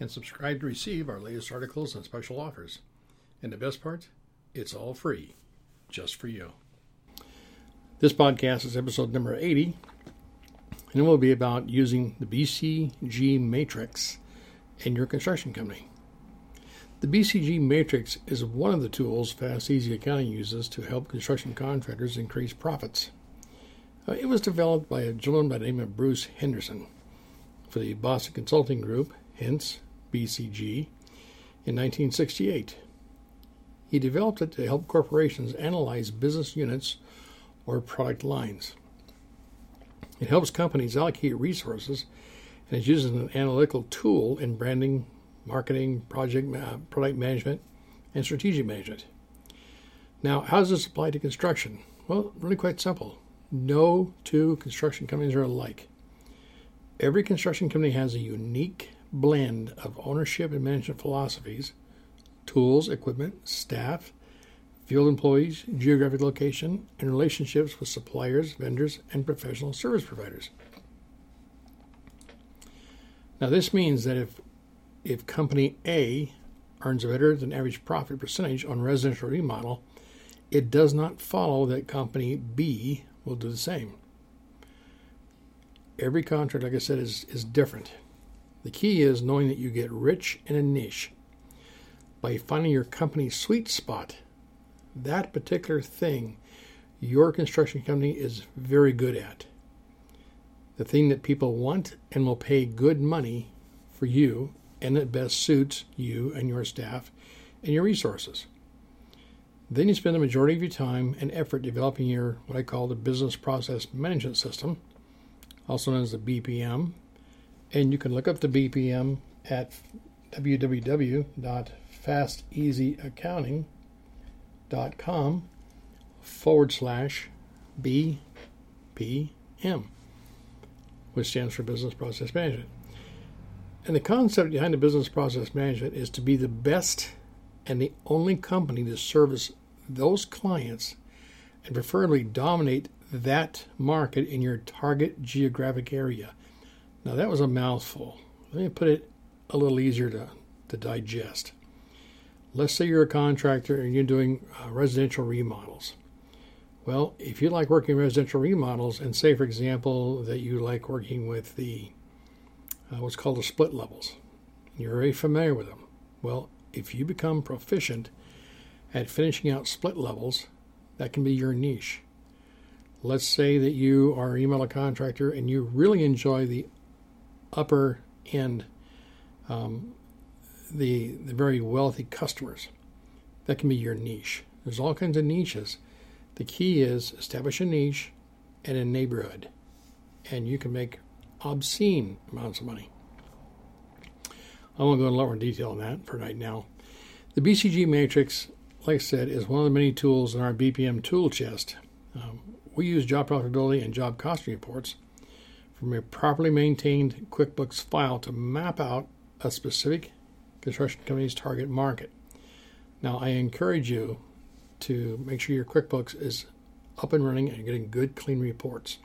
and subscribe to receive our latest articles and special offers. And the best part, it's all free, just for you. This podcast is episode number 80, and it will be about using the BCG matrix in your construction company. The BCG matrix is one of the tools Fast Easy Accounting uses to help construction contractors increase profits. Uh, it was developed by a gentleman by the name of Bruce Henderson for the Boston Consulting Group, hence BCG, in 1968. He developed it to help corporations analyze business units or product lines. It helps companies allocate resources and is used as an analytical tool in branding, marketing, project product management, and strategic management. Now, how does this apply to construction? Well, really quite simple. No two construction companies are alike. Every construction company has a unique blend of ownership and management philosophies, tools, equipment, staff, field employees, geographic location, and relationships with suppliers, vendors, and professional service providers. Now, this means that if if company A earns a better than average profit percentage on residential remodel, it does not follow that company B will do the same. Every contract, like I said, is, is different. The key is knowing that you get rich in a niche by finding your company's sweet spot. That particular thing your construction company is very good at. The thing that people want and will pay good money for you and that best suits you and your staff and your resources. Then you spend the majority of your time and effort developing your what I call the business process management system, also known as the BPM. And you can look up the BPM at www.fasteasyaccounting.com forward slash BPM, which stands for Business Process Management. And the concept behind the business process management is to be the best and the only company to service those clients and preferably dominate that market in your target geographic area. Now, that was a mouthful. Let me put it a little easier to, to digest. Let's say you're a contractor and you're doing uh, residential remodels. Well, if you like working residential remodels, and say, for example, that you like working with the uh, what's called the split levels. You're very familiar with them. Well, if you become proficient at finishing out split levels, that can be your niche. Let's say that you are an email contractor and you really enjoy the upper end, um, the, the very wealthy customers. That can be your niche. There's all kinds of niches. The key is establish a niche and a neighborhood, and you can make obscene amounts of money. I won't go into a lot more detail on that for right now. The BCG matrix, like I said, is one of the many tools in our BPM tool chest. Um, we use job profitability and job costing reports from a properly maintained QuickBooks file to map out a specific construction company's target market. Now, I encourage you to make sure your QuickBooks is up and running and getting good, clean reports.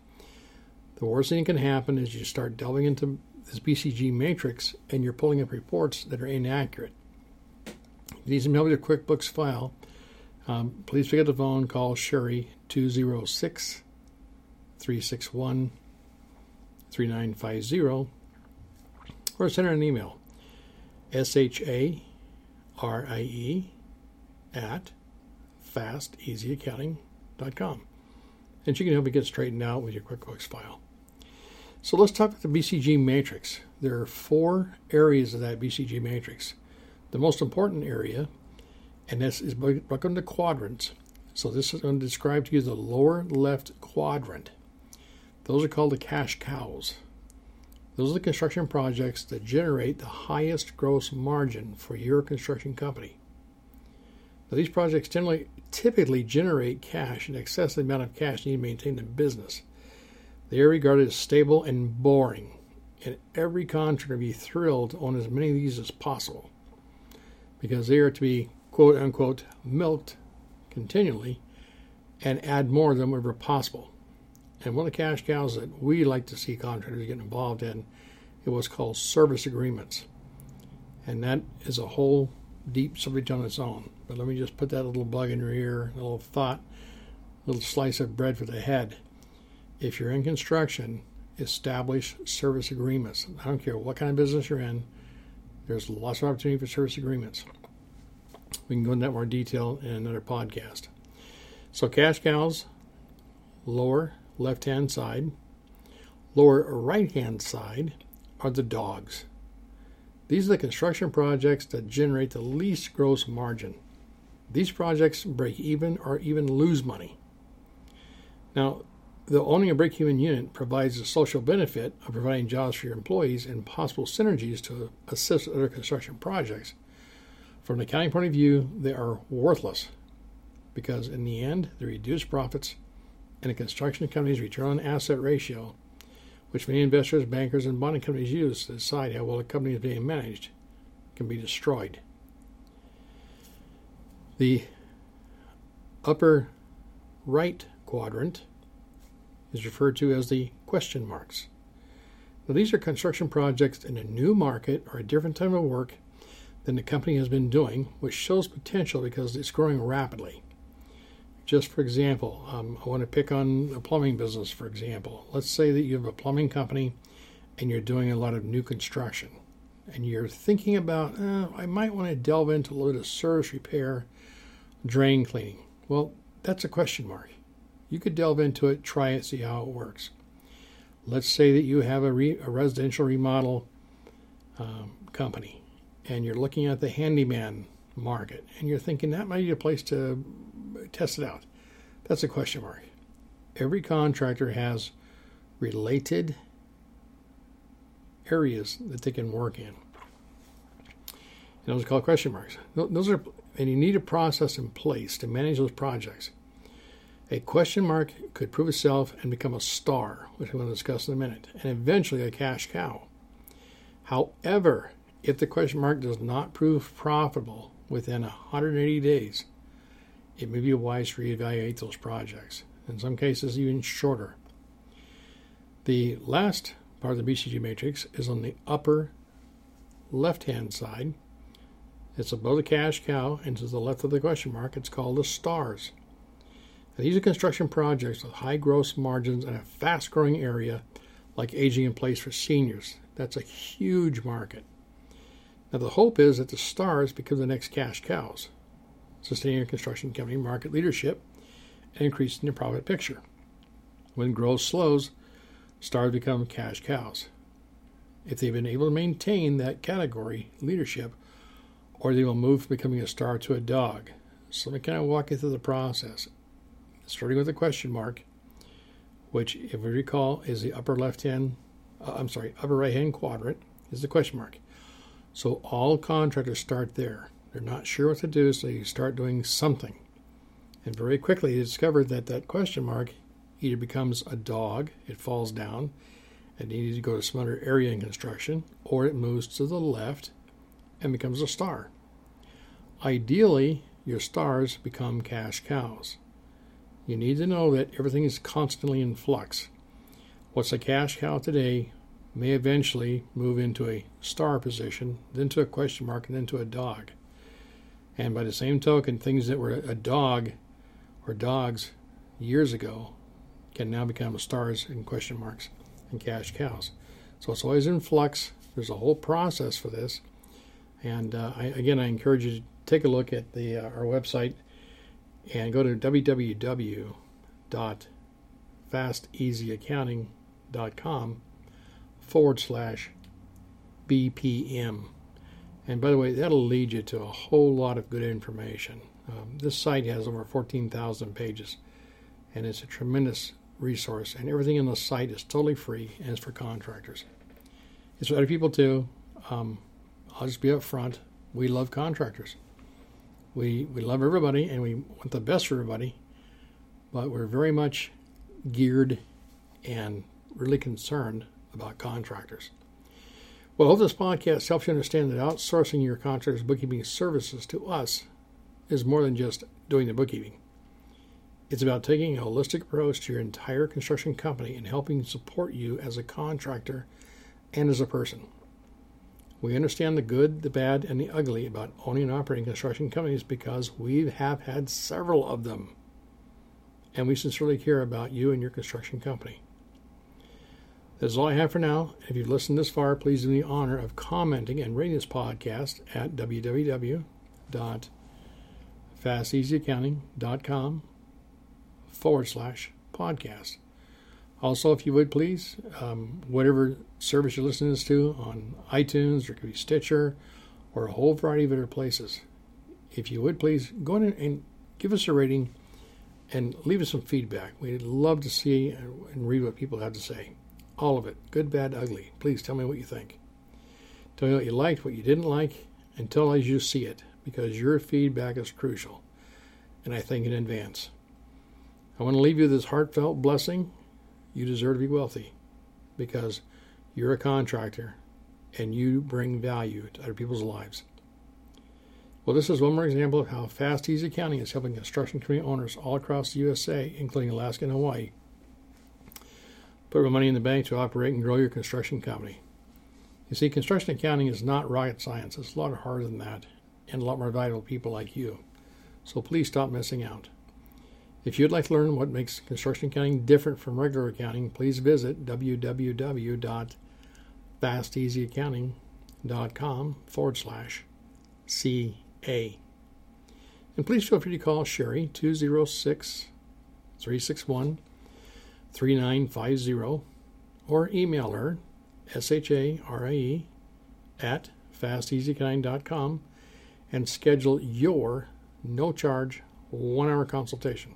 The worst thing that can happen is you start delving into this BCG matrix and you're pulling up reports that are inaccurate. If you need some with your QuickBooks file, um, please pick up the phone, call Sharie 206 361 3950 or send an email S H A R I E at fasteasyaccounting.com. And she can help you get straightened out with your QuickBooks file. So let's talk about the BCG matrix. There are four areas of that BCG matrix. The most important area, and this is broken into quadrants. So this is going to describe to you the lower left quadrant. Those are called the cash cows. Those are the construction projects that generate the highest gross margin for your construction company. Now, these projects generally, typically generate cash in excess of the amount of cash needed to maintain the business. They are regarded as stable and boring, and every contractor be thrilled to own as many of these as possible because they are to be quote unquote milked continually and add more of them wherever possible. And one of the cash cows that we like to see contractors get involved in is what's called service agreements. And that is a whole deep subject on its own. But let me just put that little bug in your ear, a little thought, a little slice of bread for the head. If you're in construction, establish service agreements. I don't care what kind of business you're in, there's lots of opportunity for service agreements. We can go into that more detail in another podcast. So, cash cows, lower left hand side, lower right hand side are the dogs. These are the construction projects that generate the least gross margin. These projects break even or even lose money. Now, the owning a break even unit provides a social benefit of providing jobs for your employees and possible synergies to assist other construction projects. From an accounting point of view, they are worthless because in the end, they reduce profits and a construction company's return on asset ratio, which many investors, bankers, and bonding companies use to decide how well a company is being managed, can be destroyed. The upper right quadrant is referred to as the question marks. Now, these are construction projects in a new market or a different type of work than the company has been doing, which shows potential because it's growing rapidly. Just for example, um, I want to pick on a plumbing business, for example. Let's say that you have a plumbing company and you're doing a lot of new construction, and you're thinking about, eh, I might want to delve into a little bit of service repair, drain cleaning. Well, that's a question mark. You could delve into it, try it, see how it works. Let's say that you have a, re- a residential remodel um, company and you're looking at the handyman market and you're thinking that might be a place to test it out. That's a question mark. Every contractor has related areas that they can work in. And those are called question marks. Those are, and you need a process in place to manage those projects. A question mark could prove itself and become a star, which I'm going to discuss in a minute, and eventually a cash cow. However, if the question mark does not prove profitable within 180 days, it may be wise to reevaluate those projects, in some cases, even shorter. The last part of the BCG matrix is on the upper left hand side. It's above the cash cow and to the left of the question mark. It's called the stars. Now, these are construction projects with high gross margins and a fast growing area like aging in place for seniors. That's a huge market. Now, the hope is that the stars become the next cash cows, sustaining a construction company market leadership and increasing the profit picture. When growth slows, stars become cash cows. If they've been able to maintain that category leadership, or they will move from becoming a star to a dog. So let me kind of walk you through the process starting with a question mark, which, if we recall, is the upper left hand, uh, I'm sorry, upper right hand quadrant is the question mark. So all contractors start there. They're not sure what to do, so you start doing something. And very quickly, they discover that that question mark either becomes a dog, it falls down, and you need to go to some other area in construction, or it moves to the left and becomes a star. Ideally, your stars become cash cows. You need to know that everything is constantly in flux. What's a cash cow today may eventually move into a star position, then to a question mark, and then to a dog. And by the same token, things that were a dog or dogs years ago can now become stars and question marks and cash cows. So it's always in flux. There's a whole process for this. And uh, I, again, I encourage you to take a look at the uh, our website and go to www.fasteasyaccounting.com forward slash BPM. And by the way, that'll lead you to a whole lot of good information. Um, this site has over 14,000 pages, and it's a tremendous resource. And everything on the site is totally free and it's for contractors. It's for other people too. Um, I'll just be up front. We love contractors. We we love everybody and we want the best for everybody, but we're very much geared and really concerned about contractors. Well, hope this podcast helps you understand that outsourcing your contractor's bookkeeping services to us is more than just doing the bookkeeping. It's about taking a holistic approach to your entire construction company and helping support you as a contractor and as a person. We understand the good, the bad, and the ugly about owning and operating construction companies because we have had several of them. And we sincerely care about you and your construction company. That's all I have for now. If you've listened this far, please do me the honor of commenting and rating this podcast at www.fasteasyaccounting.com forward slash podcast. Also, if you would please, um, whatever service you're listening to on iTunes or could be Stitcher or a whole variety of other places, if you would please go in and give us a rating and leave us some feedback. We'd love to see and read what people have to say. All of it, good, bad, ugly. Please tell me what you think. Tell me what you liked, what you didn't like, and tell us you see it because your feedback is crucial. And I thank in advance. I want to leave you this heartfelt blessing. You deserve to be wealthy because you're a contractor and you bring value to other people's lives. Well, this is one more example of how Fast Easy Accounting is helping construction company owners all across the USA, including Alaska and Hawaii, put your money in the bank to operate and grow your construction company. You see, construction accounting is not rocket science. It's a lot harder than that, and a lot more valuable people like you. So please stop missing out. If you'd like to learn what makes construction accounting different from regular accounting, please visit www.fasteasyaccounting.com forward slash CA. And please feel free to call Sharie 206 361 3950 or email her S-H-A-R-I-E at fasteasykind.com, and schedule your no charge one hour consultation.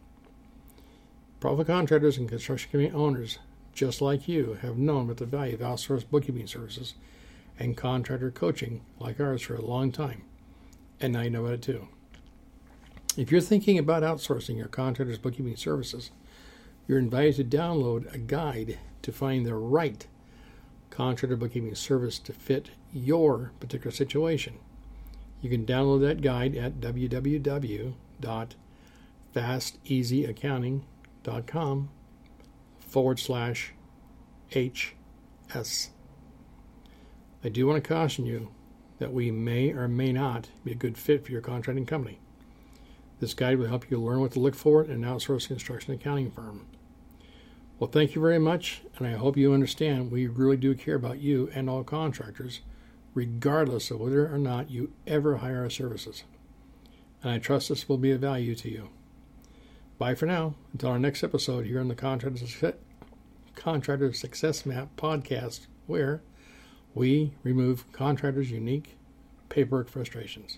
Profit contractors and construction company owners, just like you, have known about the value of outsourced bookkeeping services and contractor coaching like ours for a long time. And now you know about it too. If you're thinking about outsourcing your contractor's bookkeeping services, you're invited to download a guide to find the right contractor bookkeeping service to fit your particular situation. You can download that guide at www.fasteasyaccounting.com forward slash HS. I do want to caution you that we may or may not be a good fit for your contracting company. This guide will help you learn what to look for in an outsourced construction accounting firm. Well, thank you very much, and I hope you understand we really do care about you and all contractors, regardless of whether or not you ever hire our services. And I trust this will be of value to you. Bye for now. Until our next episode here on the Contractor Success, Contractor Success Map podcast, where we remove contractors' unique paperwork frustrations.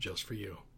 just for you.